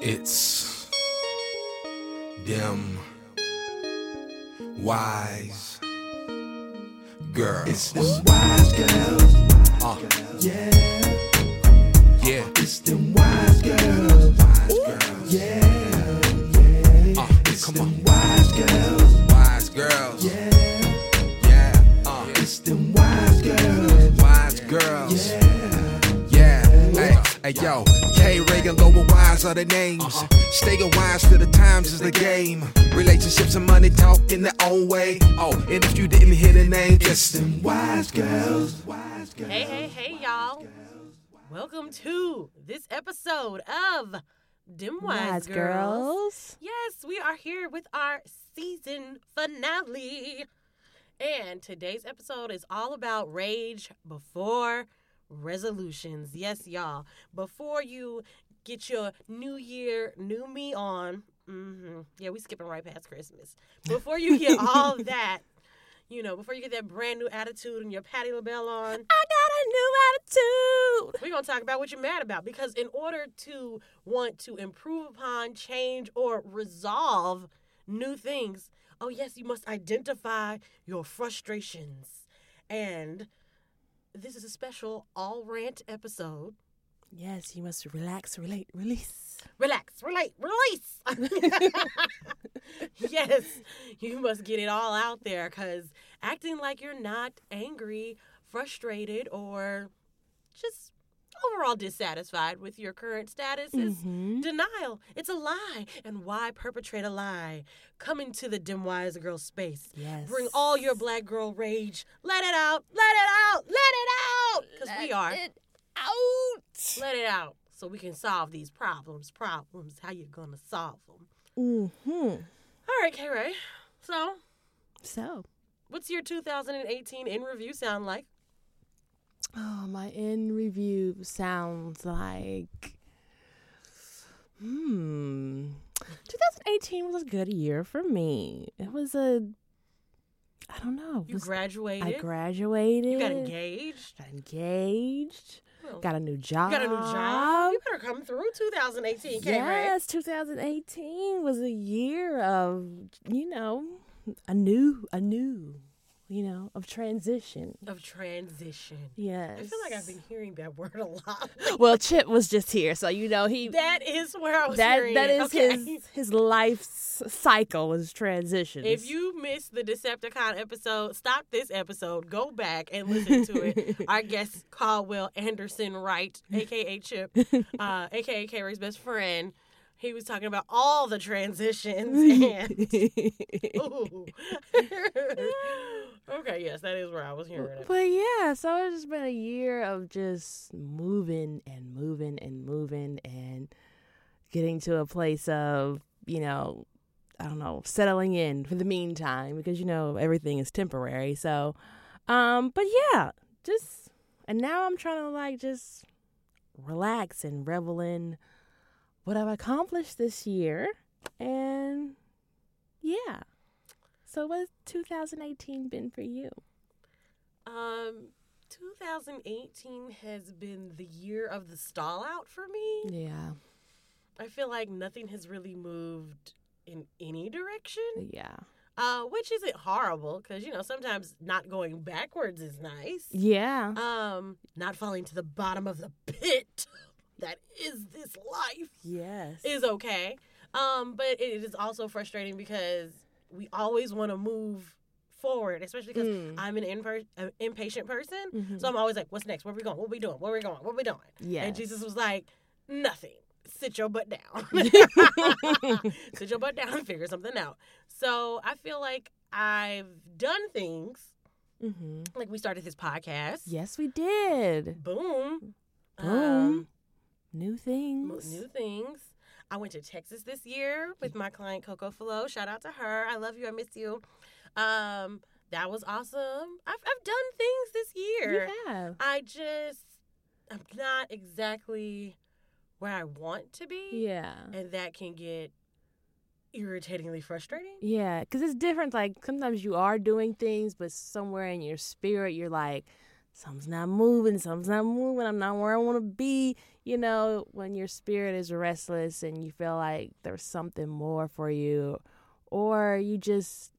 It's them wise girls. It's them wise girls. Uh, Yeah, yeah, it's them wise girls. Yeah, yeah. uh, It's come them on, wise girls. wise girls. Yeah, Yeah, uh, it's them wise girls. wise girls. Yeah, Yeah, hey, hey, yo, K Reagan, Lower Wise are the names. Uh-huh. Staying wise to the times is the game. Relationships and money talk in their own way. Oh, and if you didn't hear the name, just them wise girls. Wise girls. Hey, hey, hey, y'all. Welcome to this episode of Dim Wise, Wise Girls. girls. Yes, we are here with our season finale. And today's episode is all about rage before resolutions. Yes, y'all. Before you get your new year, new me on. hmm Yeah, we skipping right past Christmas. Before you get all that, you know, before you get that brand new attitude and your Patti LaBelle on, I got a new attitude. we're going to talk about what you're mad about because in order to want to improve upon, change, or resolve new things, oh, yes, you must identify your frustrations. And this is a special all rant episode. Yes, you must relax, relate, release. Relax, relate, release. yes, you must get it all out there because acting like you're not angry, frustrated, or just overall dissatisfied with your current status is Mhm. denial. It's a lie. And why perpetrate a lie? Come into the dim wise girl space. Yes. Bring all your black girl rage. Let it out. Let it out. Let it out. Because we are. it out. Let it out so we can solve these problems. Problems. How you gonna solve them? Mm-hmm. All right, K Ray. So, So, what's your 2018 in review sound like? oh, my in review sounds like. Hmm. 2018 was a good year for me. It was a. I don't know. it You was- graduated. I graduated. You got engaged. Got engaged. Got a new job. you got a new job. You better come through 2018, K Ray. Yes, 2018 was a year of, you know, a new, a new, you know, of transition. Of transition. Yes. I feel like I've been hearing that word a lot. Well, Chip was just here, so you know he that is where I was that hearing that is okay. his his life cycle is transition. If you missed the Decepticon episode, stop this episode, go back and listen to it. Our guest Caldwell Anderson Wright, aka Chip, uh, aka Ray's best friend, he was talking about all the transitions and okay, yes, that is where I was hearing it. But yeah, so it's just been a year of just moving and moving and moving and getting to a place of, you know, I don't know, settling in for the meantime because you know everything is temporary. So, um, but yeah, just and now I'm trying to like just relax and revel in what I've accomplished this year and yeah. So what's 2018 been for you? Um, 2018 has been the year of the stall out for me. Yeah. I feel like nothing has really moved in any direction. Yeah. uh, which isn't horrible because you know sometimes not going backwards is nice. Yeah. Um, not falling to the bottom of the pit that is this life Yes. is okay. Um, but it is also frustrating because we always want to move forward, especially because Mm. I'm an imper- uh, impatient person. Mhm. So I'm always like, "What's next? Where are we going? What we doing? Where are we going? What we doing?" yeah And Jesus was like, "Nothing. Sit your butt down. Sit your butt down and figure something out." So I feel like I've done things hmm like we started this podcast. Yes, we did. Boom. Boom. Um, New things. new things. I went to Texas this year with my client Coco Flo. Shout out to her. I love you. I miss you. Um, that was awesome. I've I've done things this year. Yeah. I just I'm not exactly where I want to be. Yeah. And that can get irritatingly frustrating. Yeah, because it's different. Like sometimes you are doing things, but somewhere in your spirit, you're like, something's not moving, something's not moving. I'm not where I want to be. You know, when your spirit is restless and you feel like there's something more for you, or you just,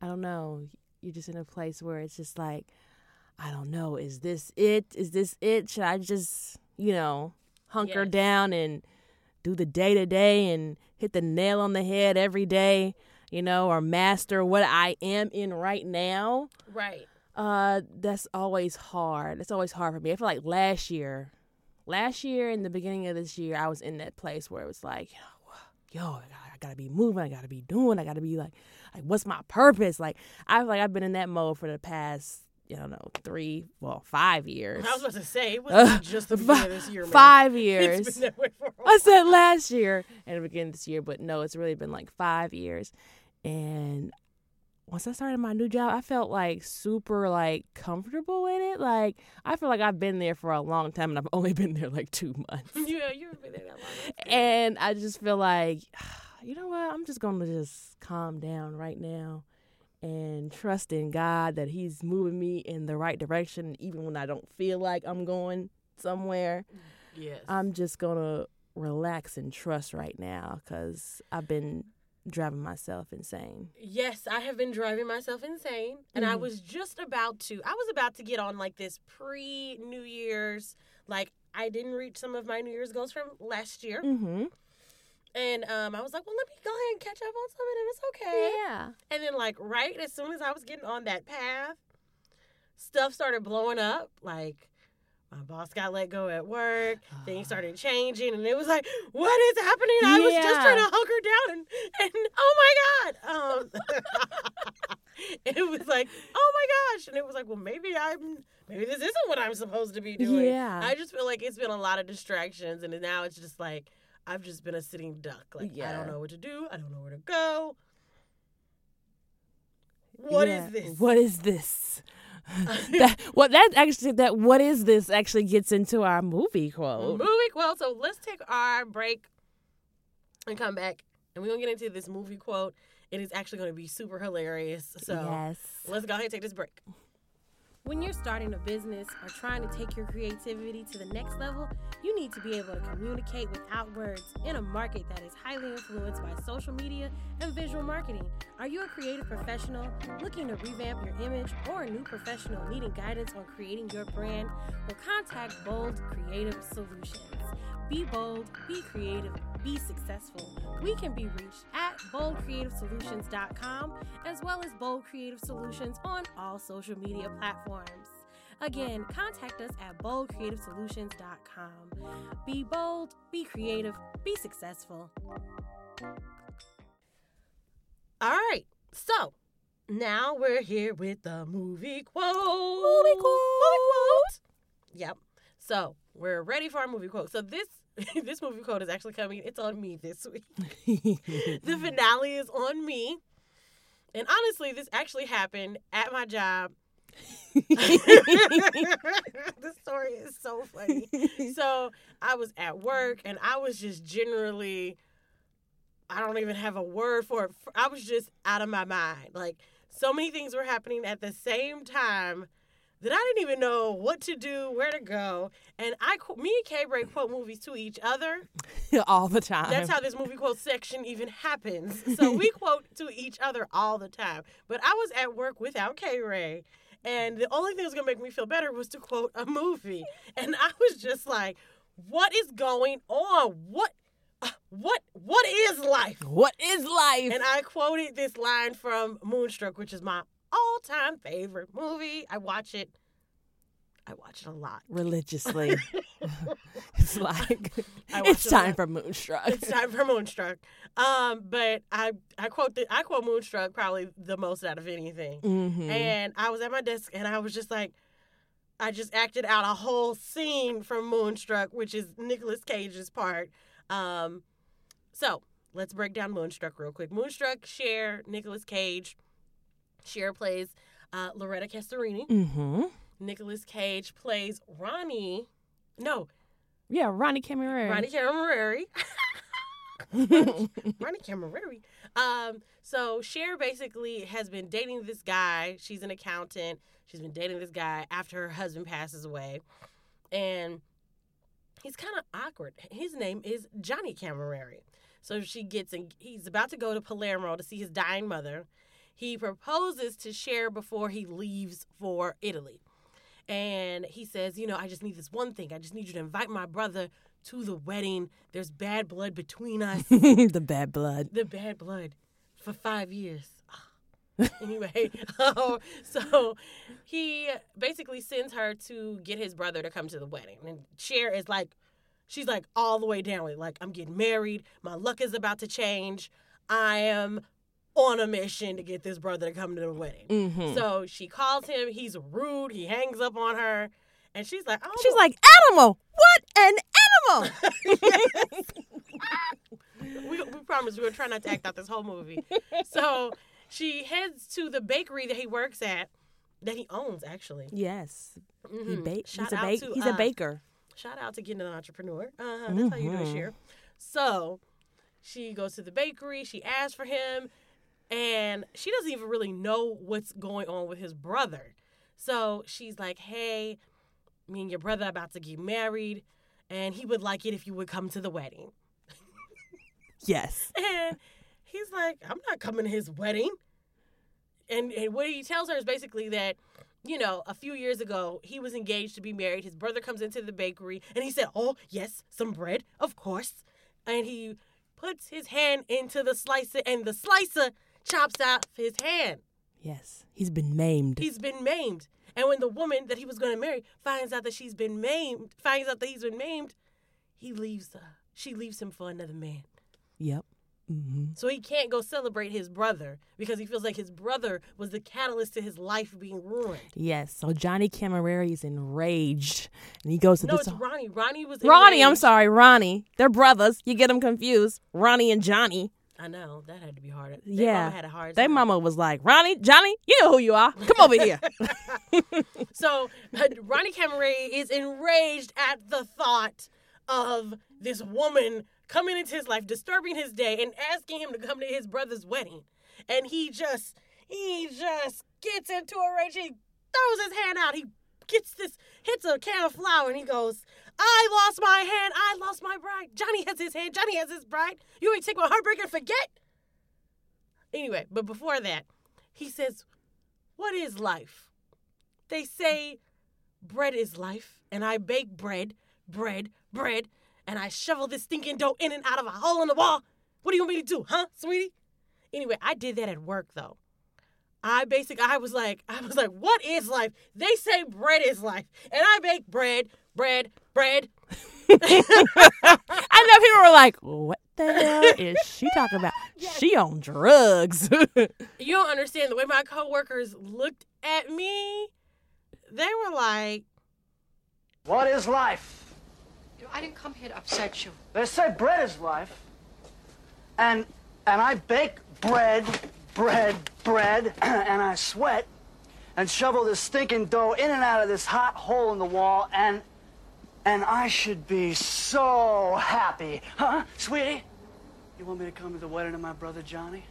I don't know, you're just in a place where it's just like, I don't know, is this it? Is this it? Should I just, you know, hunker Yes. down and do the day to day and hit the nail on the head every day, you know, or master what I am in right now? Right. Uh, that's always hard. It's always hard for me. I feel like last year, last year in the beginning of this year, I was in that place where it was like, you know, yo, I gotta, I gotta be moving, I gotta be doing, I gotta be like, like, what's my purpose? Like, I feel like I've been in that mode for the past, you don't know, three, well, five years. I was about to say it was Uh, just the beginning of this year, man. Five It's years. been that way for a I said last year and the beginning of this year, but no, it's really been like five years. And once I started my new job, I felt like super like comfortable in it. Like I feel like I've been there for a long time and I've only been there like two months. Yeah, you've been there that long. And I just feel like, you know what? I'm just gonna just calm down right now and trust in God that He's moving me in the right direction, even when I don't feel like I'm going somewhere. yes. I'm just gonna relax and trust right now because I've been driving myself insane. Yes, I have been driving myself insane. And I Mhm. was just about to, I was about to get on like this pre New Year's, like I didn't reach some of my New Year's goals from last year. Mm-hmm. And um, I was like, well, let me go ahead and catch up on some of it. It's okay. Yeah. And then, like, right as soon as I was getting on that path, stuff started blowing up. Like, my boss got let go at work. Things started changing, and it was like, "What is happening?" I was just trying to hunker down, and, and oh my god, um, it was like, "Oh my gosh," and it was like, "Well, maybe I'm, maybe this isn't what I'm supposed to be doing." Yeah. I just feel like it's been a lot of distractions, and now it's just like I've just been a sitting duck. Like yeah. I don't know what to do. I don't know where to go. What is Yeah. this? What is this? that well that actually that what is this actually gets into our movie quote. Mm-hmm. movie quote. So let's take our break and come back, and we're gonna get into this movie quote. It is actually gonna be super hilarious. So yes. let's go ahead and take this break. When you're starting a business or trying to take your creativity to the next level, you need to be able to communicate without words in a market that is highly influenced by social media and visual marketing. Are you a creative professional looking to revamp your image or a new professional needing guidance on creating your brand? Well, contact Bold Creative Solutions. Be bold, be creative, be successful. We can be reached at boldcreativesolutions.com as well as Bold Creative Solutions on all social media platforms. Again, contact us at boldcreativesolutions.com. Be bold, be creative, be successful. All right, so now we're here with the movie quote. Movie quote. Movie quote. Yep. So we're ready for our movie quote. So this this movie quote is actually coming. It's on me this week. the finale is on me. And honestly, this actually happened at my job. the story is so funny. So I was at work and I was just generally, I don't even have a word for it. I was just out of my mind. Like so many things were happening at the same time that I didn't even know what to do, where to go. And I, me and K Ray quote movies to each other. all the time. That's how this movie quote section even happens. So we quote to each other all the time. But I was at work without K Ray. And the only thing that was gonna make me feel better was to quote a movie. And I was just like, what is going on? What uh, what what is life? what is life? And I quoted this line from Moonstruck, which is my all-time favorite movie. I watch it I watch it a lot. Religiously. it's like it's time for Moonstruck. it's time for Moonstruck. Um, but I I quote the, I quote Moonstruck probably the most out of anything. hmm And I was at my desk and I was just like, I just acted out a whole scene from Moonstruck, which is Nicolas Cage's part. Um, so let's break down Moonstruck real quick. Moonstruck, Cher, Nicolas Cage. Cher plays uh, Loretta Castorini. hmm Nicolas Cage plays Ronnie. No, Yeah, Ronnie Cammareri. Ronnie Cammareri. Ronnie Cammareri. Um, so Cher basically has been dating this guy. She's an accountant. She's been dating this guy after her husband passes away. And he's kind of awkward. His name is Johnny Cammareri. So she gets and he's about to go to Palermo to see his dying mother. He proposes to Cher before he leaves for Italy. And he says, You know, I just need this one thing. I just need you to invite my brother to the wedding. There's bad blood between us. the bad blood. the bad blood for five years. anyway, um, so he basically sends her to get his brother to come to the wedding. And Cher is like, she's like all the way down with. Like, I'm getting married. My luck is about to change. I am on a mission to get this brother to come to the wedding. Mm-hmm. So she calls him. He's rude. He hangs up on her. And she's like, oh, She's like, animal. What an animal. we, we promise we're trying not to act out this whole movie. So she heads to the bakery that he works at, that he owns actually. yes. He Mhm. ba- Shout he's a bake. to, He's a uh, baker. Shout out to getting an entrepreneur. Uh-huh, that's how you do it. Cher. So she goes to the bakery. She asks for him, and she doesn't even really know what's going on with his brother. So she's like, "Hey, me and your brother are about to get married, and he would like it if you would come to the wedding." Yes. And he's like, I'm not coming to his wedding. And, and what he tells her is basically that, you know, a few years ago, he was engaged to be married. His brother comes into the bakery and he said, Oh, yes, some bread, of course. And he puts his hand into the slicer and the slicer chops out his hand. Yes. He's been maimed. He's been maimed. And when the woman that he was going to marry finds out that she's been maimed, finds out that he's been maimed, he leaves her. She leaves him for another man. yep. Mm-hmm. So he can't go celebrate his brother because he feels like his brother was the catalyst to his life being ruined. Yes. So Johnny Cammareri is enraged, and he goes to No, this. No, it's Ronnie. Ronnie was Ronnie, I'm sorry, Ronnie. They're brothers. You get them confused. Ronnie and Johnny. I know that had to be hard. Their yeah. mama had a hard. Their mama was like, Ronnie, Johnny, you know who you are. Come over here. So but Ronnie Cammareri is enraged at the thought of this woman coming into his life, disturbing his day, and asking him to come to his brother's wedding. And he just, he just gets into a rage. He throws his hand out. He gets this, hits a can of flour, and he goes, I lost my hand. I lost my bride. Johnny has his hand. Johnny has his bride. You ain't take my heartbreak and forget. Anyway, but before that, he says, What is life? They say bread is life, and I bake bread, bread, bread, and I shovel this stinking dough in and out of a hole in the wall. What do you want me to do, huh, sweetie? Anyway, I did that at work though. I basically I was like I was like, what is life? They say bread is life, and I bake bread, bread, bread. I know people were like, what the hell is she talking about? She on drugs. You don't understand the way my coworkers looked at me. They were like, What is life? I didn't come here to upset you. They say bread is life. And and I bake bread, bread, bread, and I sweat and shovel this stinking dough in and out of this hot hole in the wall and and I should be so happy. Huh, sweetie? You want me to come to the wedding of my brother Johnny?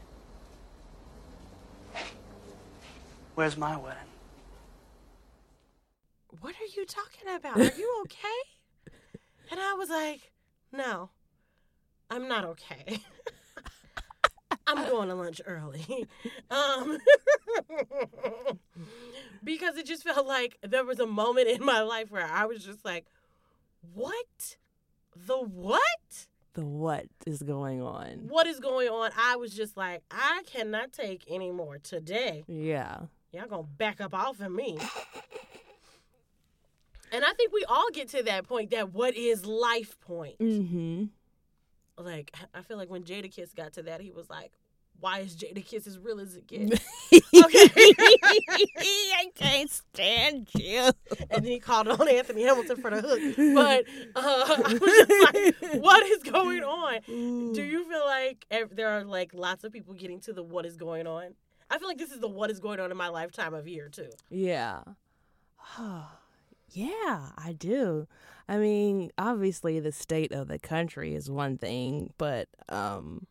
Where's my wedding? What are you talking about? Are you okay? and I was like, No, I'm not okay. I'm going to lunch early. Um, because it just felt like there was a moment in my life where I was just like, What? The what? the what is going on? What is going on? I was just like, I cannot take any more today. Yeah. Y'all gonna back up off of me. And I think we all get to that point, that what is life point. Mm-hmm. Like, I feel like when Jadakiss got to that, he was like, why is Jadakiss as real as it gets? I can't stand you. and then he called on Anthony Hamilton for the hook. But uh, I was just like, what is going on? Do you feel like ev- there are like lots of people getting to the what is going on? I feel like this is the what is going on in my lifetime of year too. Yeah. yeah, I do. I mean, obviously the state of the country is one thing, but um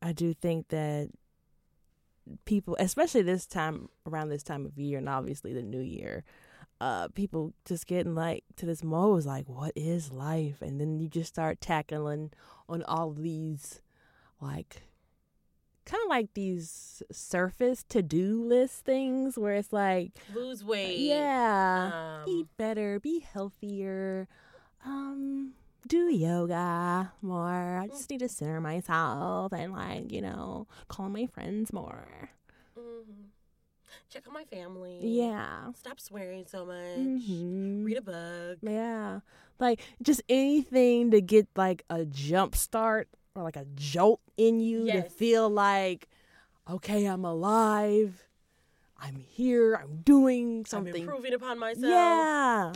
I do think that people, especially this time around this time of year and obviously the new year, uh people just getting like to this mode is like what is life? And then you just start tackling on all these like kind of like these surface to-do list things where it's like Lose weight. yeah Um, eat better be healthier. Um do yoga more i just need to center myself and like you know call my friends more mhm. Check on my family. yeah Stop swearing so much. Mhm. Read a book. Yeah. Like just anything to get like a jump start or like a jolt in you to feel like, okay, I'm alive. I'm here. I'm doing I'm something. improving upon myself. Yeah.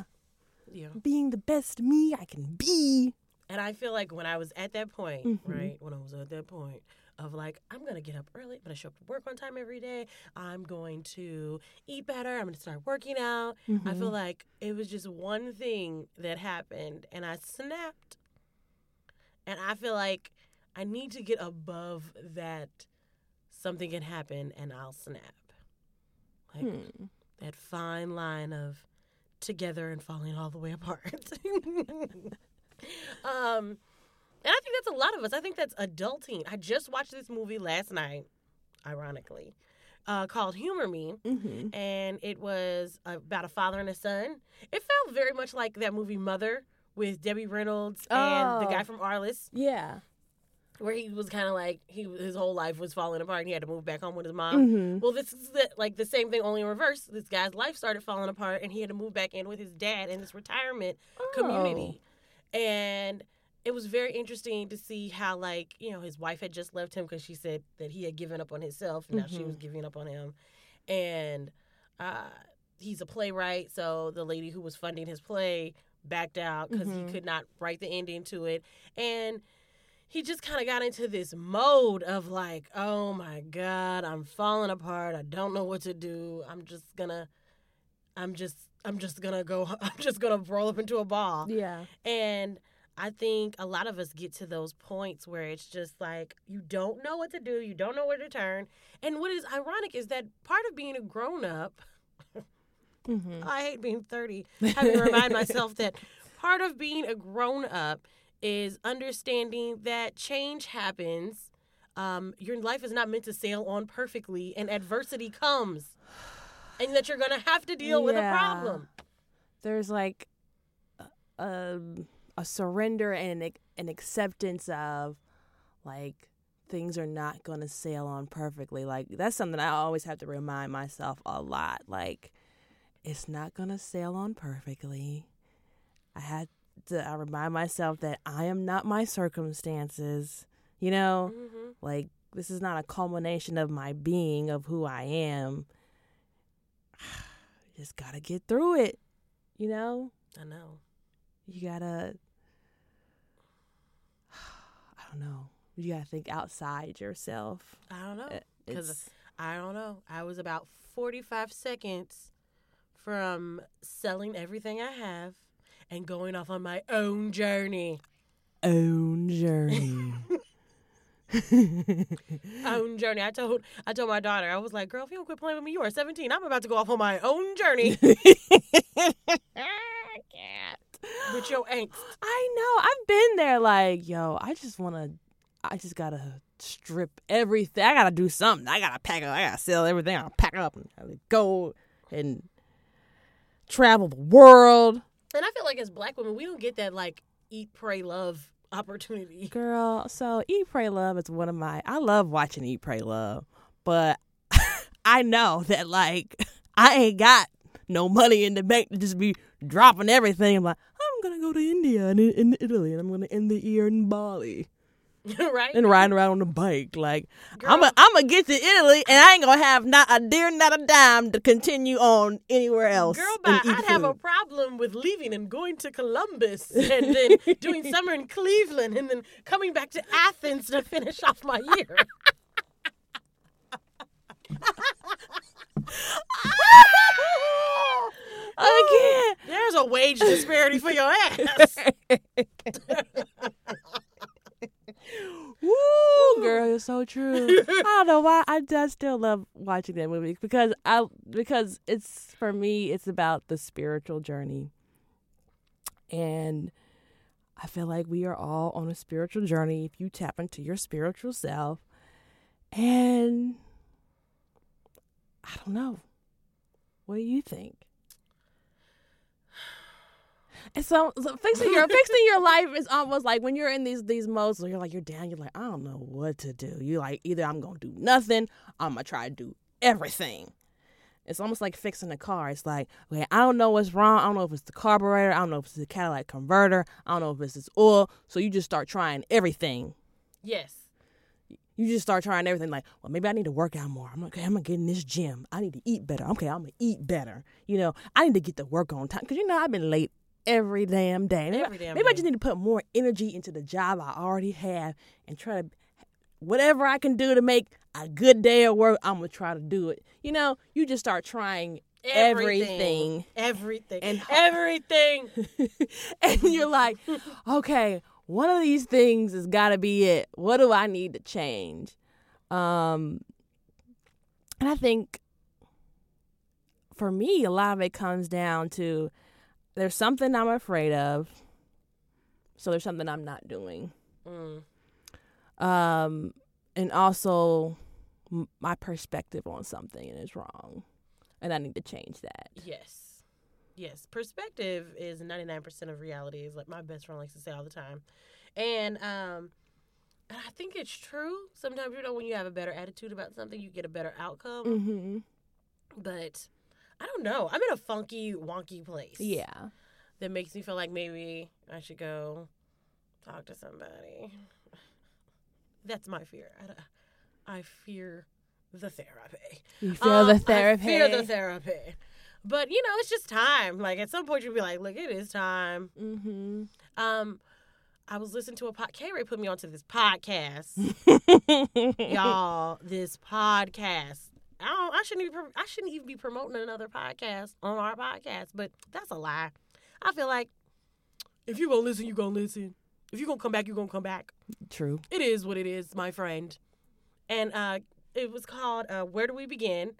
Yeah. Being the best me I can be. And I feel like when I was at that point, Mhm. right? When I was at that point of like, I'm gonna get up early, but I'm gonna show up to work on time every day, I'm going to eat better, I'm gonna start working out. I feel like it was just one thing that happened and I snapped. And I feel like I need to get above that something can happen and I'll snap. Like Hmm. that fine line of together and falling all the way apart. um, and I think that's a lot of us. I think that's adulting. I just watched this movie last night, ironically, uh, called Humor Me, Mm-hmm. and it was about a father and a son. It felt very much like that movie Mother with Debbie Reynolds and the Oh. guy from Arliss, Yeah. Where he was kind of like he his whole life was falling apart and he had to move back home with his mom. Mm-hmm. Well, this is the, like the same thing, only in reverse. This guy's life started falling apart, and he had to move back in with his dad in this retirement community. And it was very interesting to see how, like, you know, his wife had just left him because she said that he had given up on himself. Now she was giving up on him, and uh, he's a playwright, so the lady who was funding his play backed out because Mhm. he could not write the ending to it, and he just kind of got into this mode of like, oh my God, I'm falling apart. I don't know what to do. I'm just gonna, I'm just, I'm just gonna go, I'm just gonna roll up into a ball. Yeah. And I think a lot of us get to those points where it's just like, you don't know what to do, you don't know where to turn. And what is ironic is that part of being a grown up, Mm-hmm. I hate being 30, having to remind myself that part of being a grown up is understanding that change happens. Um, your life is not meant to sail on perfectly, and adversity comes, and that you're going to have to deal with a problem. there's like a, a, a surrender and an, an acceptance of like things are not going to sail on perfectly like that's something i always have to remind myself a lot like it's not going to sail on perfectly i had to I remind myself that i am not my circumstances you know hmm like this is not a culmination of my being of who i am just gotta get through it you know I know. you gotta i don't know you gotta think outside yourself I don't know. Uh, Because I don't know. I was about 45 seconds from selling everything I have and going off on my own journey. own journey. Own journey. I told I told my daughter, I was like, girl, if you don't quit playing with me, you are 17. I'm about to go off on my own journey. With your angst. i know. I've been there like yo i just want to i just gotta strip everything. I gotta do something. I gotta pack up. I gotta sell everything. I gotta pack up and go and travel the world And I feel like as black women, we don't get that like eat, pray, love opportunity. Girl, so Eat Pray Love is one of my I love watching Eat Pray Love, but I know that like I ain't got no money in the bank to just be dropping everything. I'm like, I'm gonna go to India and in, in Italy and I'm gonna end the year in Bali right? and riding around on the bike. Like Girl. I'm gonna I'm gonna get to Italy and I ain't gonna have not a dear not a dime to continue on anywhere else. Girl, bye. I'd have a problem with leaving and going to Columbus and then doing summer in Cleveland and then coming back to Athens to finish off my year. again. There's a wage disparity for your ass. Woo, girl, is true. I don't know why I just still love watching that movie because I because it's for me it's about the spiritual journey. And I feel like we are all on a spiritual journey if you tap into your spiritual self. And I don't know. What do you think? And so, so fixing your fixing your life is almost like when you're in these these modes where you're like you're down, you're like, I don't know what to do. You like either I'm gonna do nothing, I'm gonna try to do everything. It's almost like fixing a car. It's like, okay, I don't know what's wrong. I don't know if it's the carburetor. I don't know if it's the catalytic converter. I don't know if it's this oil. So you just start trying everything. Yes. You just start trying everything. Like, well, maybe I need to work out more. I'm okay. I'm gonna get in this gym. I need to eat better. Okay, I'm gonna eat better. You know, I need to get to work on time because you know I've been late every damn day. Maybe, damn maybe I just need to put more energy into the job I already have and try to whatever I can do to make a good day of work. I'm gonna try to do it. You know, you just start trying everything. Everything. And- everything. and you're like, okay, one of these things has got to be it. What do I need to change? Um, and I think for me, a lot of it comes down to there's something I'm afraid of, so there's something I'm not doing. Mm. Um, and also m- my perspective on something is wrong, and I need to change that. Yes. Yes. Perspective is 99% of reality, is like my best friend likes to say all the time. And um and I think it's true. Sometimes you know when you have a better attitude about something, you get a better outcome. Mm-hmm. But I don't know. I'm in a funky, wonky place. Yeah. That makes me feel like maybe I should go talk to somebody. That's my fear. I, I fear the therapy. You feel Um, the therapy. I fear the therapy. But you know, it's just time. Like at some point, you'll be like, "Look, it is time." mm-hmm. Um, I was listening to a pod. K Ray put me onto this podcast, y'all. This podcast. I don't. I shouldn't even. I shouldn't even be promoting another podcast on our podcast. But that's a lie. I feel like if you gonna listen, you gonna listen. If you gonna come back, you gonna come back. True. It is what it is, my friend. And uh, it was called uh, "Where Do We Begin?"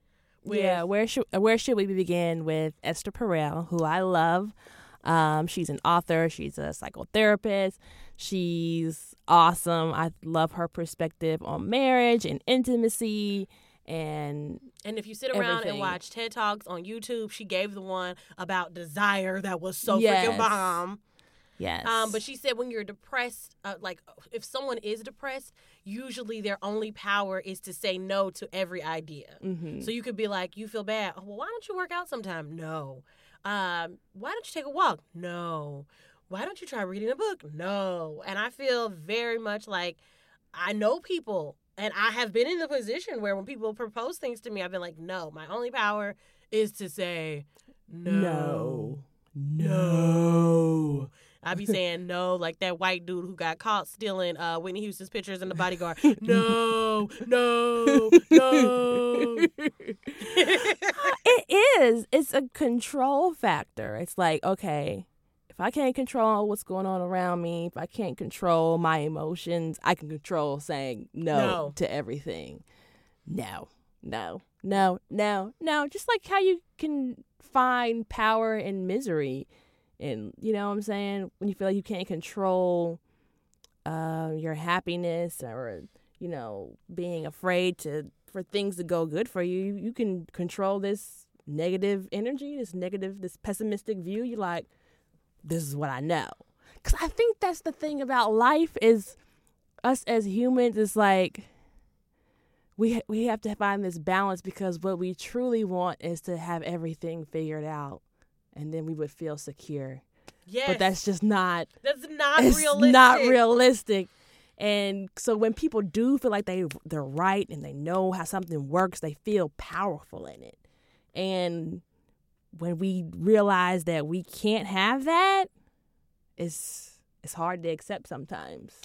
yeah, where should where should we begin with Esther Perel, who I love. Um, she's an author. She's a psychotherapist. She's awesome. I love her perspective on marriage and intimacy. And And if you sit around and watch TED Talks on YouTube, she gave the one about desire that was so Yes. freaking bomb. yes, Um, but she said when you're depressed, uh, like if someone is depressed, usually their only power is to say no to every idea. hmm So you could be like, you feel bad. Oh, well, why don't you work out sometime? No. Um, why don't you take a walk? No. Why don't you try reading a book? No. And I feel very much like I know people and I have been in the position where when people propose things to me, I've been like, no, my only power is to say no. no, no. I be saying no, like that white dude who got caught stealing uh, Whitney Houston's pictures in the bodyguard. No, no, no. it is. It's a control factor. It's like, okay, if I can't control what's going on around me, if I can't control my emotions, I can control saying no, No. to everything. No, no, no, no, no. Just like how you can find power in misery. And, you know what I'm saying? When you feel like you can't control uh, your happiness or, you know, being afraid to for things to go good for you, you can control this negative energy, this negative, this pessimistic view. You're like, this is what I know. Because I think that's the thing about life is us as humans is like we we have to find this balance because what we truly want is to have everything figured out, and then we would feel secure. Yes, But that's just not that's not it's realistic. not realistic. And so when people do feel like they they're right and they know how something works, they feel powerful in it. And when we realize that we can't have that, it's it's hard to accept sometimes.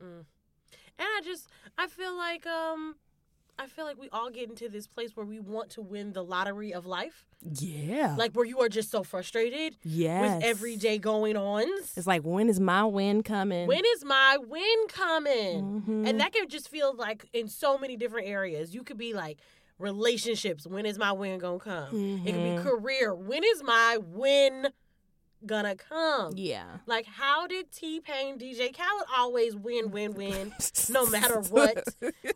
And I just I feel like um I feel like we all get into this place where we want to win the lottery of life, Yeah. like where you are just so frustrated yes. with every day going ons. It's like when is my win coming? When is my win coming? Mhm. And that can just feel like in so many different areas. You could be like relationships. When is my win gonna come? It could be Mhm. career. When is my win gonna come? Yeah. Like, how did T Pain, DJ Khaled always win, win, win, no matter what?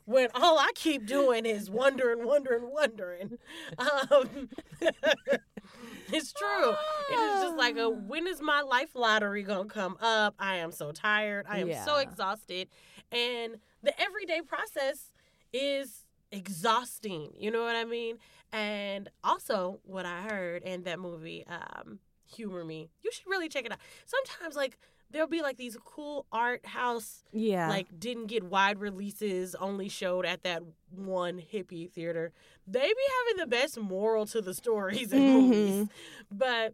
when all I keep doing is wondering, wondering, wondering. Um, it's true. It is just like a when is my life lottery gonna come up? I am so tired. I am so exhausted, and the everyday process is exhausting. You know what I mean? And also, what I heard in that movie, um, humor me. You should really check it out. Sometimes, like there'll be like these cool art house Yeah. like didn't get wide releases, only showed at that one hippie theater. They be having the best moral to the stories in movies. But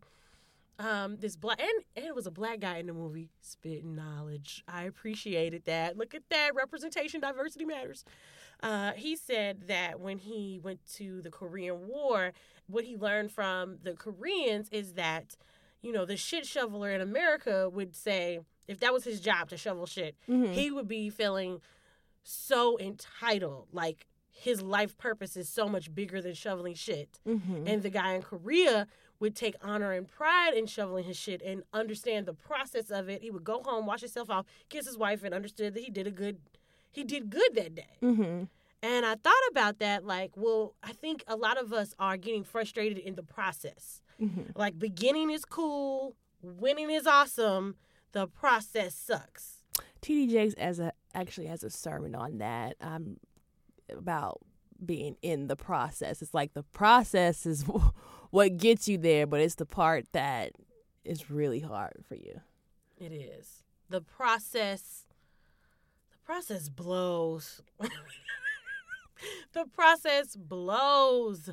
um this black and, and it was a black guy in the movie spitting knowledge. I appreciated that. Look at that representation, diversity matters. Uh, he said that when he went to the Korean War, what he learned from the Koreans is that, you know, the shit shoveler in America would say, if that was his job to shovel shit, Mhm. he would be feeling so entitled. Like his life purpose is so much bigger than shoveling shit. Mhm. And the guy in Korea would take honor and pride in shoveling his shit and understand the process of it. He would go home, wash himself off, kiss his wife, and understood that he did a good he did good that day. Mhm. And I thought about that like, well, I think a lot of us are getting frustrated in the process. Mhm. Like beginning is cool, winning is awesome, the process sucks. TD Jakes as a actually has a sermon on that um about being in the process. It's like the process is what gets you there, but it's the part that is really hard for you. It is. The process process blows. the process blows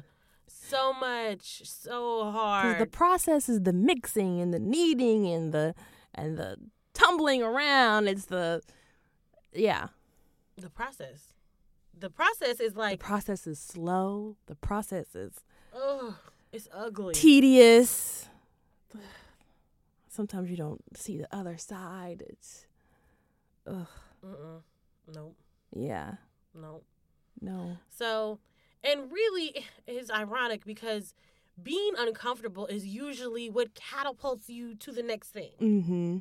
so much, so hard. the process is the mixing and the kneading and the and the tumbling around. It's the yeah. the process. The process is like The process is slow. The process is oh, it's ugly. tedious. Sometimes you don't see the other side. It's ugh. Mm-mm. Nope. Yeah. Nope. No. So, and really, it's ironic because being uncomfortable is usually what catapults you to the next thing. Mm-hmm.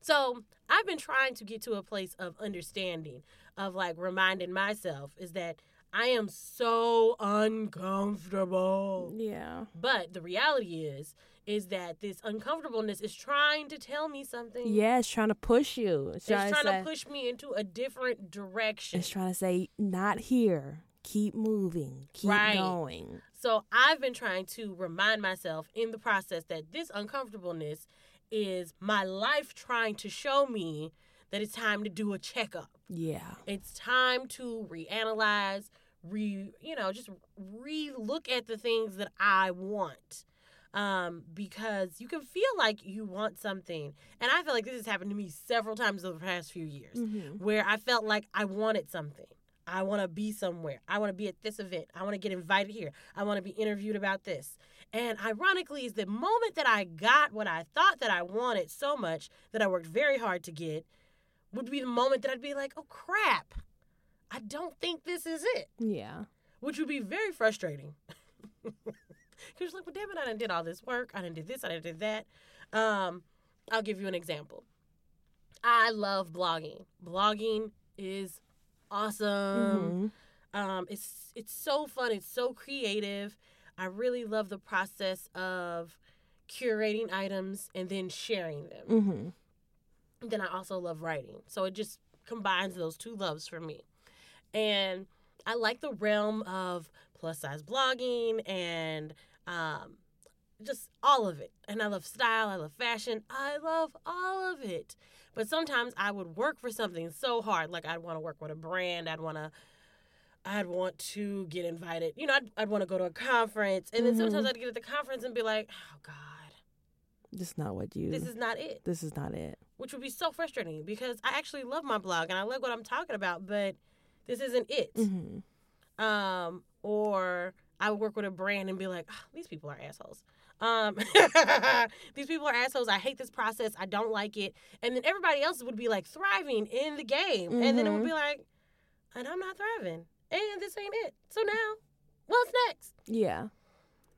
So, I've been trying to get to a place of understanding, of like reminding myself, is that I am so uncomfortable. Yeah. But the reality is, is that this uncomfortableness is trying to tell me something. Yeah, it's trying to push you. It's It's trying, to say, push me into a different direction. It's trying to say, not here. Keep moving. Keep Right. going. So I've been trying to remind myself in the process that this uncomfortableness is my life trying to show me that it's time to do a checkup. Yeah. It's time to reanalyze, re you know, just re look at the things that I want. Um, because you can feel like you want something. And I feel like this has happened to me several times over the past few years Mhm. where I felt like I wanted something. I want to be somewhere. I want to be at this event. I want to get invited here. I want to be interviewed about this. And ironically, is the moment that I got what I thought that I wanted so much that I worked very hard to get would be the moment that I'd be like, oh crap, I don't think this is it, Yeah. which would be very frustrating. Because like, well, damn it, I done did all this work. I done did this. I done did that. Um, I'll give you an example. I love blogging. Blogging is awesome. Mhm. Um, it's it's so fun. It's so creative. I really love the process of curating items and then sharing them. Mm-hmm. Then I also love writing. So it just combines those two loves for me. And I like the realm of plus size blogging and um, just all of it. And I love style, I love fashion, I love all of it. But sometimes I would work for something so hard. Like I'd want to work with a brand, I'd want to. I'd want to get invited. You know, I'd, I'd want to go to a conference. And then sometimes Mhm. I'd get at the conference and be like, oh, God, This is not what you. this is not it This is not it. which would be so frustrating because I actually love my blog and I love what I'm talking about, but this isn't it. hmm Um, or I would work with a brand and be like, "Ah, these people are assholes. Um, these people are assholes. I hate this process. I don't like it. And then everybody else would be like thriving in the game. And then it would be like, and I'm not thriving. And this ain't it. So now, what's next? Yeah.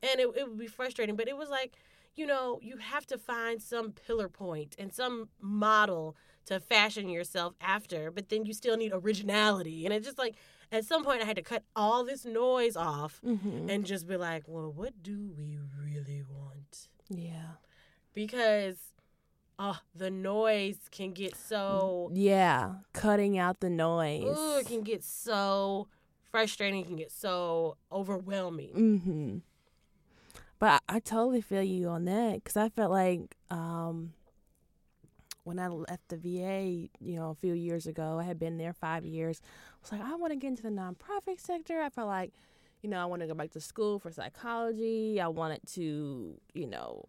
and it, it would be frustrating but it was like you know you have to find some pillar point and some model to fashion yourself after but then you still need originality and it's just like at some point i had to cut all this noise off Mm-hmm. and just be like well what do we really want Yeah. because oh the noise can get so Yeah. Cutting out the noise. ooh, it can get so frustrating it can get so overwhelming Mm-hmm. But I, I totally feel you on that because I felt like um, when I left the VA, you know, a few years ago, I had been there five years. I was like, I want to get into the nonprofit sector. I felt like, you know, I want to go back to school for psychology. I wanted to, you know,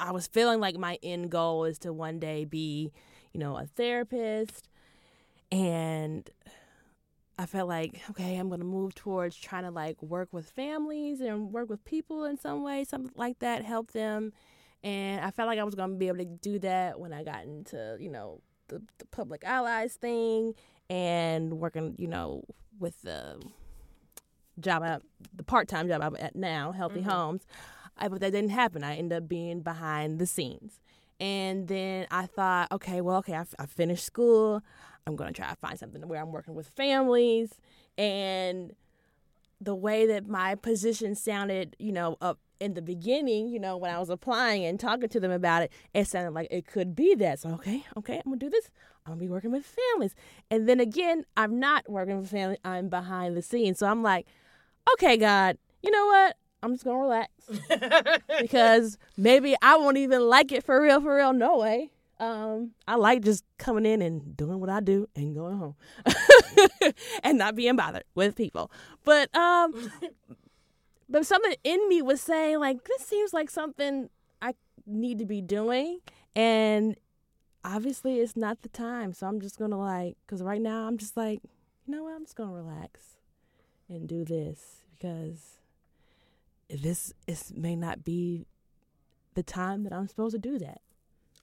I was feeling like my end goal is to one day be, you know, a therapist. And I felt like, okay, I'm going to move towards trying to like work with families and work with people in some way, something like that, help them. And I felt like I was going to be able to do that when I got into, you know, the, the public allies thing and working, you know, with the job, I, the part time job I'm at now, Healthy mm-hmm. Homes. I, but that didn't happen. I ended up being behind the scenes. And then I thought, okay, well, okay, I, I finished school. I'm going to try to find something where I'm working with families. And the way that my position sounded, you know, up in the beginning, you know, when I was applying and talking to them about it, it sounded like it could be that. So, okay, okay, I'm to do this. I'm to be working with families. And then again, I'm not working with family. I'm behind the scenes. So I'm like, okay, God, you know what? I'm just to relax because maybe I won't even like it for real, for real. No way. Um, I like just coming in and doing what I do and going home and not being bothered with people. But um, but something in me was saying like this seems like something I need to be doing, and obviously it's not the time. So I'm just gonna like, cause right now I'm just like, you know what? I'm just gonna relax and do this because this is may not be the time that I'm supposed to do that.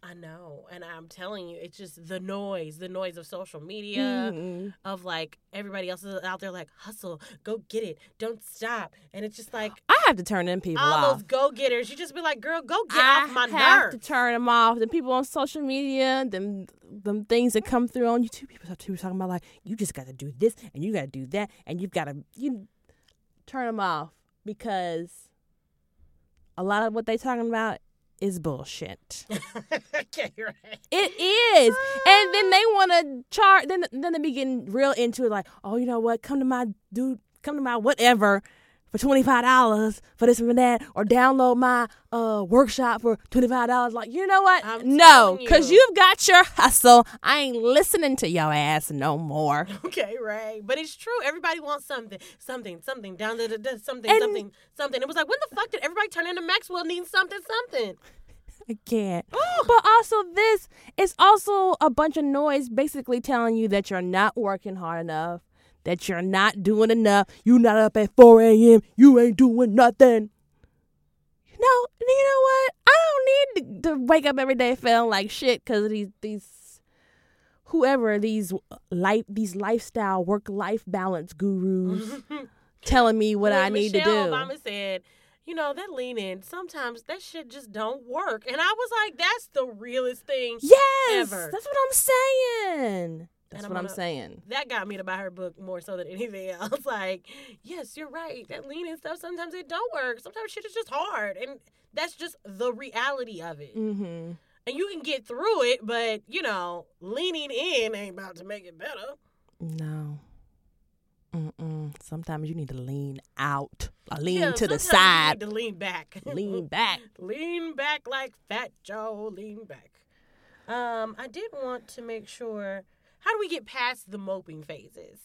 I know, and I'm telling you, it's just the noise, the noise of social media, Mhm. of like everybody else is out there like hustle, go get it, don't stop, and it's just like I have to turn them people all off. those go getters. You just be like, girl, go get I off my nerves. I have to turn them off. The people on social media, them them things that come through on YouTube, people are talking about like you just got to do this and you got to do that and you've got to you turn them off because a lot of what they're talking about is bullshit. okay, right. It is, and then they ah. want to charge. Then then they be getting real into it, like, oh, you know what? Come to my dude, come to my whatever for twenty five dollars for this and that, or download my uh workshop for twenty five dollars. Like, you know what? I'm no, because you. you've got your hustle. I ain't listening to your ass no more. Okay, right. But it's true. Everybody wants something, something, something, down da, da, something, And- something, something. It was like, when the fuck did everybody turn into Maxwell needing something, something? I can't. but also, this is also a bunch of noise basically telling you that you're not working hard enough, that you're not doing enough. You not up at 4 a.m. You ain't doing nothing. You know, you know what? I don't need to, wake up every day feeling like shit because these these whoever these life these lifestyle work life balance gurus telling me what I need Michelle to do. Obama said, you know, that lean in, sometimes that shit just don't work. And I was like, that's the realest thing. yes, ever. that's what I'm saying. That's I'm what I'm saying. That got me to buy her book more so than anything else. Like, yes, you're right. That lean in stuff, sometimes it don't work. Sometimes shit is just hard. And that's just the reality of it. Mm-hmm. And you can get through it, but, you know, leaning in ain't about to make it better. No. Mm-mm. Sometimes you need to lean out, lean Yeah, to the side, need to lean back. lean back. lean back like Fat Joe. Lean back. Um, I did want to make sure. How do we get past the moping phases?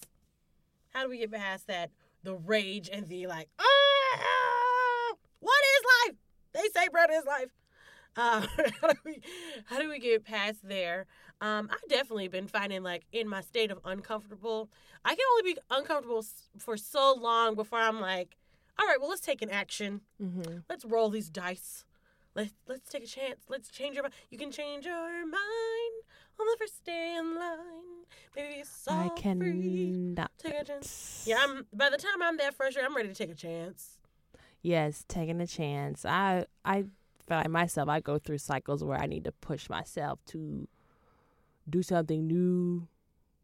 How do we get past that? The rage and the like. Ah, what is life? They say bread is life. Uh, how do we how do we get past there? Um, I definitely been finding like in my state of uncomfortable, I can only be uncomfortable for so long before I'm like, all right, well, let's take an action. Mm-hmm. Let's roll these dice. Let's let's take a chance. Let's change your mind. You can change your mind on the first day in line. Maybe it's I all free. Take a chance. Yeah, I'm. By the time I'm that frustrated, I'm ready to take a chance. Yes, taking a chance. I I feel like myself. I go through cycles where I need to push myself to do something new.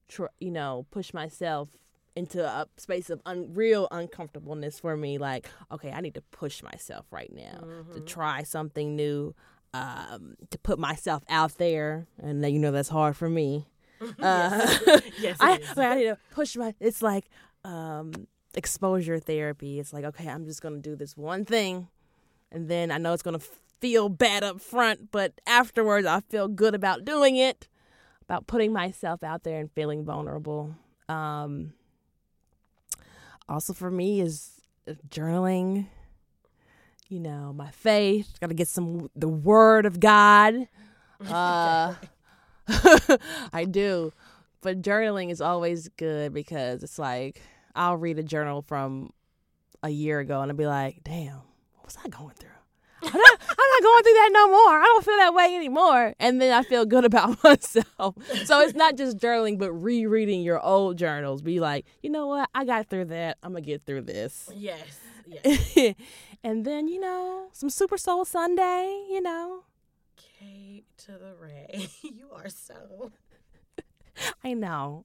Tr- you know, push myself into a space of unreal uncomfortableness for me. Like, okay, I need to push myself right now to mm-hmm. try something new, um, to put myself out there, and you know that's hard for me. Uh, Yes, it I, I need to push my. It's like um, exposure therapy. It's like okay, I'm just gonna do this one thing, and then I know it's gonna feel bad up front, but afterwards I feel good about doing it, about putting myself out there and feeling vulnerable. Um, also for me is uh, journaling. You know, my faith. Got to get some the word of God. Uh, I do. But journaling is always good because it's like I'll read a journal from a year ago and I'll be like, damn, what was I going through? I'm not, I'm not going through that no more. I don't feel that way anymore. And then I feel good about myself. So it's not just journaling, but rereading your old journals. Be like, you know what? I got through that. I'm going to get through this. Yes. Yes. And then, you know, some Super Soul Sunday, you know. K to the Ray. you are so. I know.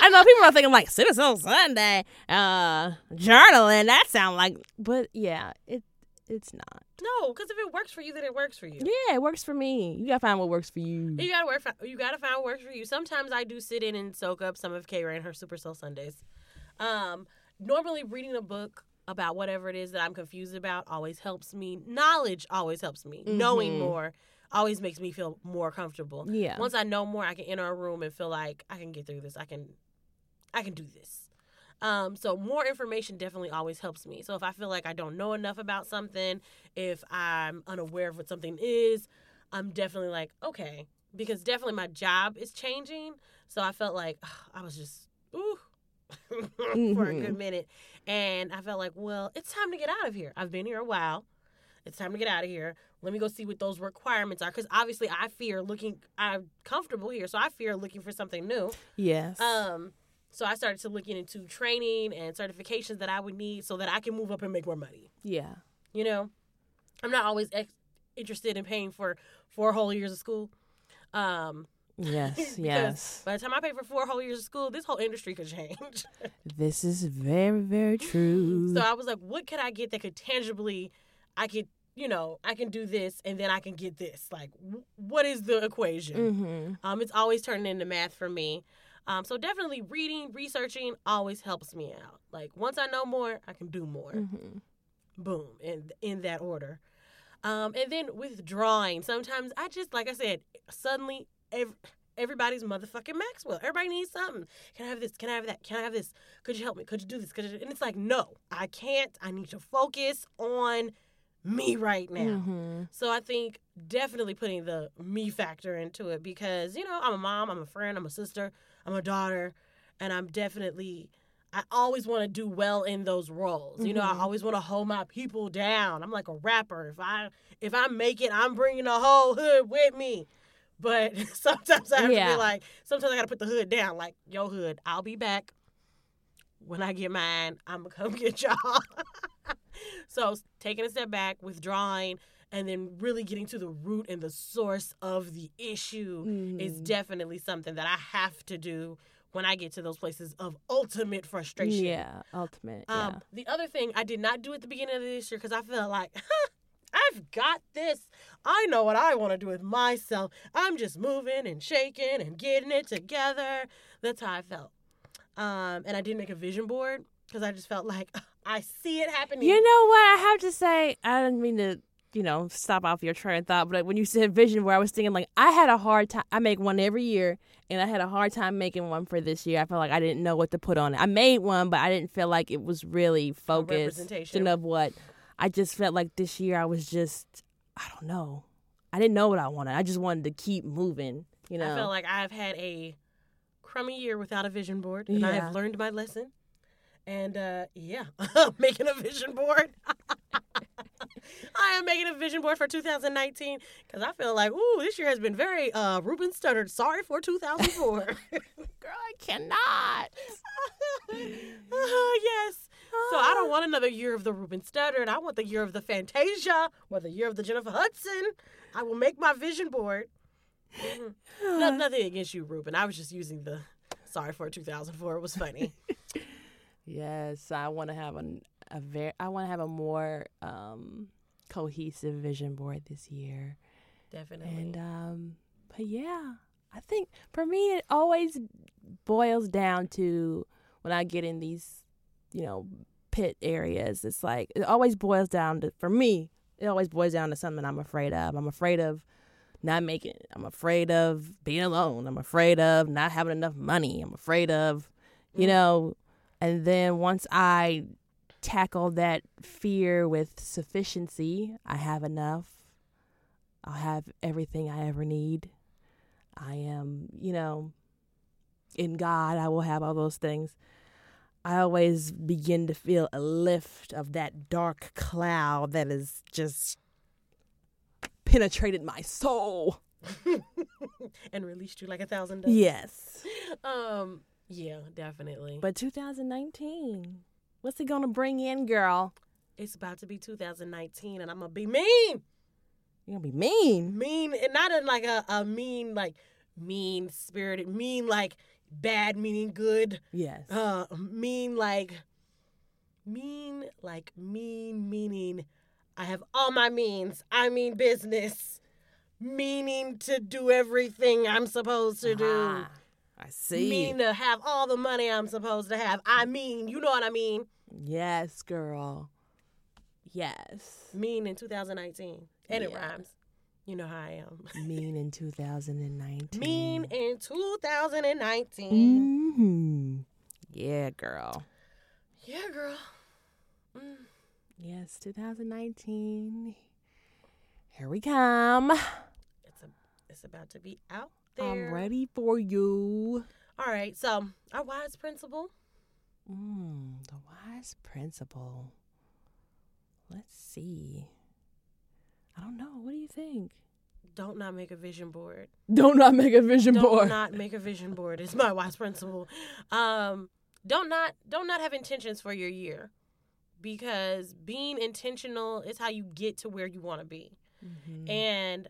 I know people are thinking like Super Soul Sunday, uh, journaling. That sound like, but yeah, it it's not. No, because if it works for you, then it works for you. Yeah, it works for me. You gotta find what works for you. You gotta work. You gotta find what works for you. Sometimes I do sit in and soak up some of K Ray and her Super Soul Sundays. Um, normally reading a book about whatever it is that I'm confused about always helps me. Knowledge always helps me. Knowing Mhm. more always makes me feel more comfortable. Yeah. Once I know more, I can enter a room and feel like I can get through this. I can, I can do this. Um, so more information definitely always helps me. So if I feel like I don't know enough about something, if I'm unaware of what something is, I'm definitely like, okay, because definitely my job is changing. So I felt like I was just ooh for a good minute, and I felt like, well, it's time to get out of here. I've been here a while. It's time to get out of here. Let me go see what those requirements are, because obviously I fear looking. I'm comfortable here, so I fear looking for something new. yes. Um, so I started to looking into training and certifications that I would need so that I can move up and make more money. yeah. You know, I'm not always ex- interested in paying for four whole years of school. Um, Yes. yes. By the time I pay for four whole years of school, this whole industry could change. This is very very true. so I was like, what could I get that could tangibly, I could, you know, I can do this and then I can get this. Like, what is the equation? mm-hmm. Um, it's always turning into math for me. Um, so definitely reading, researching always helps me out. Like once I know more, I can do more. Mm-hmm. Boom, in in that order. Um, and then with drawing, sometimes I just like I said, suddenly ev- everybody's motherfucking Maxwell. Everybody needs something. Can I have this? Can I have that? Can I have this? Could you help me? Could you do this? Could you? And it's like, no, I can't. I need to focus on me right now. Mm-hmm. So I think definitely putting the me factor into it because, you know, I'm a mom, I'm a friend, I'm a sister, I'm a daughter, and I'm definitely I always want to do well in those roles. You know, I Mhm. always want to hold my people down. I'm like a rapper. If I if I make it, I'm bringing the whole hood with me. But sometimes I have to be like, sometimes I got to put the hood down. Like, yo, hood, I'll be back. When I get mine, I'm going to come get y'all. so taking a step back, withdrawing, and then really getting to the root and the source of the issue is Mhm. definitely something that I have to do when I get to those places of ultimate frustration. Yeah. Ultimate. Um, yeah. The other thing I did not do at the beginning of this year because I felt like, I've got this. I know what I want to do with myself. I'm just moving and shaking and getting it together. That's how I felt. Um, and I didn't make a vision board because I just felt like I see it happening. You know what? I have to say, I didn't mean to, you know, stop off your train of thought, but when you said vision, where I was thinking, like, I had a hard time. I make one every year, and I had a hard time making one for this year. I felt like I didn't know what to put on it. I made one, but I didn't feel like it was really focused representation. of what. I just felt like this year I was just, I don't know. I didn't know what I wanted. I just wanted to keep moving, You know, I feel like I've had a crummy year without a vision board, and I have learned my lesson. And uh, yeah, making a vision board. I am making a vision board for 2019 because I feel like, ooh, this year has been very uh, Ruben Studdard. Sorry for 2004. girl, I cannot. Oh, yes. So I don't want another year of the Ruben Studdard. I want the year of the Fantasia or the year of the Jennifer Hudson. I will make my vision board. Mhm. No, nothing against you, Ruben. I was just using the sorry for 2004. It was funny. Yes, I want to have an, a very. I want to have a more um, cohesive vision board this year. Definitely. And um, but yeah, I think for me it always boils down to when I get in these, you know, pit areas. It's like it always boils down to for me. It always boils down to something I'm afraid of. I'm afraid of not making it. I'm afraid of being alone. I'm afraid of not having enough money. I'm afraid of, you mm-hmm. know, and then once I tackle that fear with sufficiency, I have enough. I'll have everything I ever need. I am, you know, in God, I will have all those things. I always begin to feel a lift of that dark cloud that has just penetrated my soul. and released you like a thousand doves. Yes. Um. Yeah, definitely. But 2019, what's it to bring in, girl? it's about to be 2019, and I'm gonna be mean, You're to be mean. mean, and not in like a, a mean like mean spirited, mean like bad meaning good. Yes. Uh, mean like mean like mean meaning. I have all my means. I mean business. Meaning to do everything I'm supposed to do. Ah, I see. Mean to have all the money I'm supposed to have. I mean, you know what I mean. yes, girl. Yes. Mean in 2019. And it rhymes. You know how I am. Mean in 2019. Mean in 2019. hmm Yeah, girl. Yeah, girl. Mm. Yes, 2019. Here we come. It's a, it's about to be out there. I'm ready for you. All right. So our wise principle. Mm, the wise principle. Let's see. I don't know. What do you think? Don't not make a vision board. Don't not make a vision Don't board. not make a vision board. Is my wise principle. Um, don't not don't not have intentions for your year, because being intentional is how you get to where you want to be. Mhm. And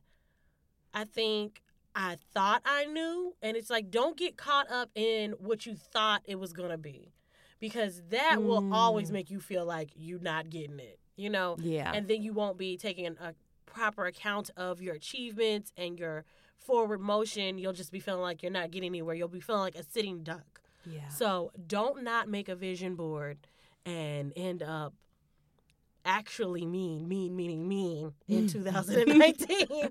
I think I thought I knew, and it's like don't get caught up in what you thought it was gonna be, because that will always Mm. make you feel like you're not getting it. You know, yeah. and then you won't be taking a proper account of your achievements and your forward motion. You'll just be feeling like you're not getting anywhere. You'll be feeling like a sitting duck. yeah. So don't not make a vision board and end up actually mean, mean, meaning mean in 2019.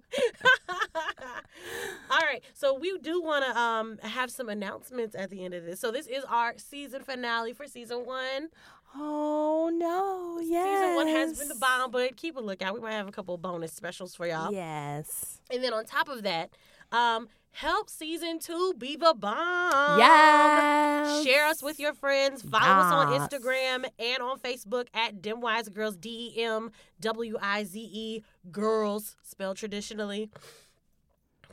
All right, so we do want to um have some announcements at the end of this. So this is our season finale for season one. Oh no. Yes. Season one has been the bomb, but keep a lookout. We might have a couple bonus specials for y'all. Yes. And then on top of that, um, help season two be the bomb. Yes. Share us with your friends. Follow us on Instagram and on Facebook at Demwise Girls, D E M W I Z E Girls, spelled traditionally.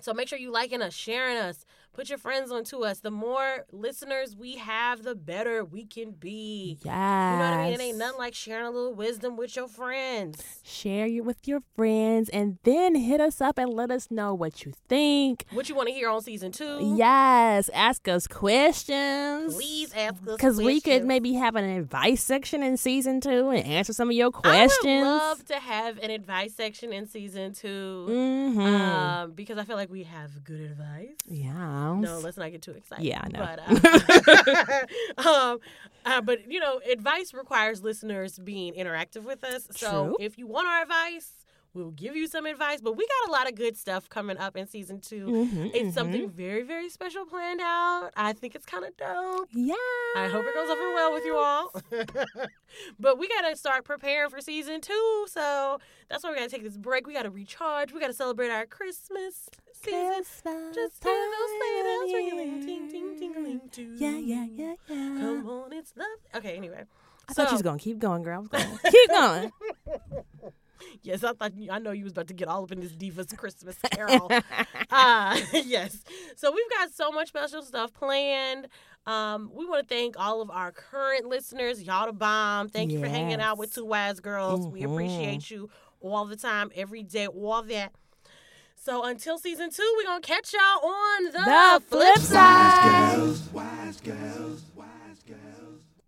So make sure you liking us, sharing us, put your friends onto us. The more listeners we have, the better we can be. Yeah. You know what I mean? It ain't nothing like sharing a little wisdom with your friends. Share it with your friends and then hit us up and let us know what you think. What you want to hear on season two? Yes, ask us questions. Please ask us Because we could maybe have an advice section in season two and answer some of your questions. I would love to have an advice section in season 2 mm-hmm. um, because I feel like we have good advice. yeah. No, let's not get too excited. Yeah, I know. But, uh, um, uh, but you know, advice requires listeners being interactive with us. So True. if you want our advice, We'll give you some advice, but we got a lot of good stuff coming up in season 2 Mhm, It's something very, very special planned out. I think it's kind of dope. Yeah. I hope it goes over well with you all. but we got to start preparing for season two. So that's why we got to take this break. We got to recharge. We got to celebrate our Christmas season. Christmas Just hear those sleigh bells ringing, ting, ting, tingling too. Yeah, yeah, yeah, yeah. Come on, it's love. Okay, anyway. I thought you was gonna keep going, girl. I was going, keep going. Yes, I thought I know you was about to get all up in this Divas Christmas Carol. uh, yes. So we've got so much special stuff planned. Um, we want to thank all of our current listeners. Y'all the bomb. Thank you for hanging out with Two Wise Girls. We Mhm. appreciate you all the time, every day, all that. So until season two, we're gonna catch y'all on the, The flip side. Wise girls, wise girls, wise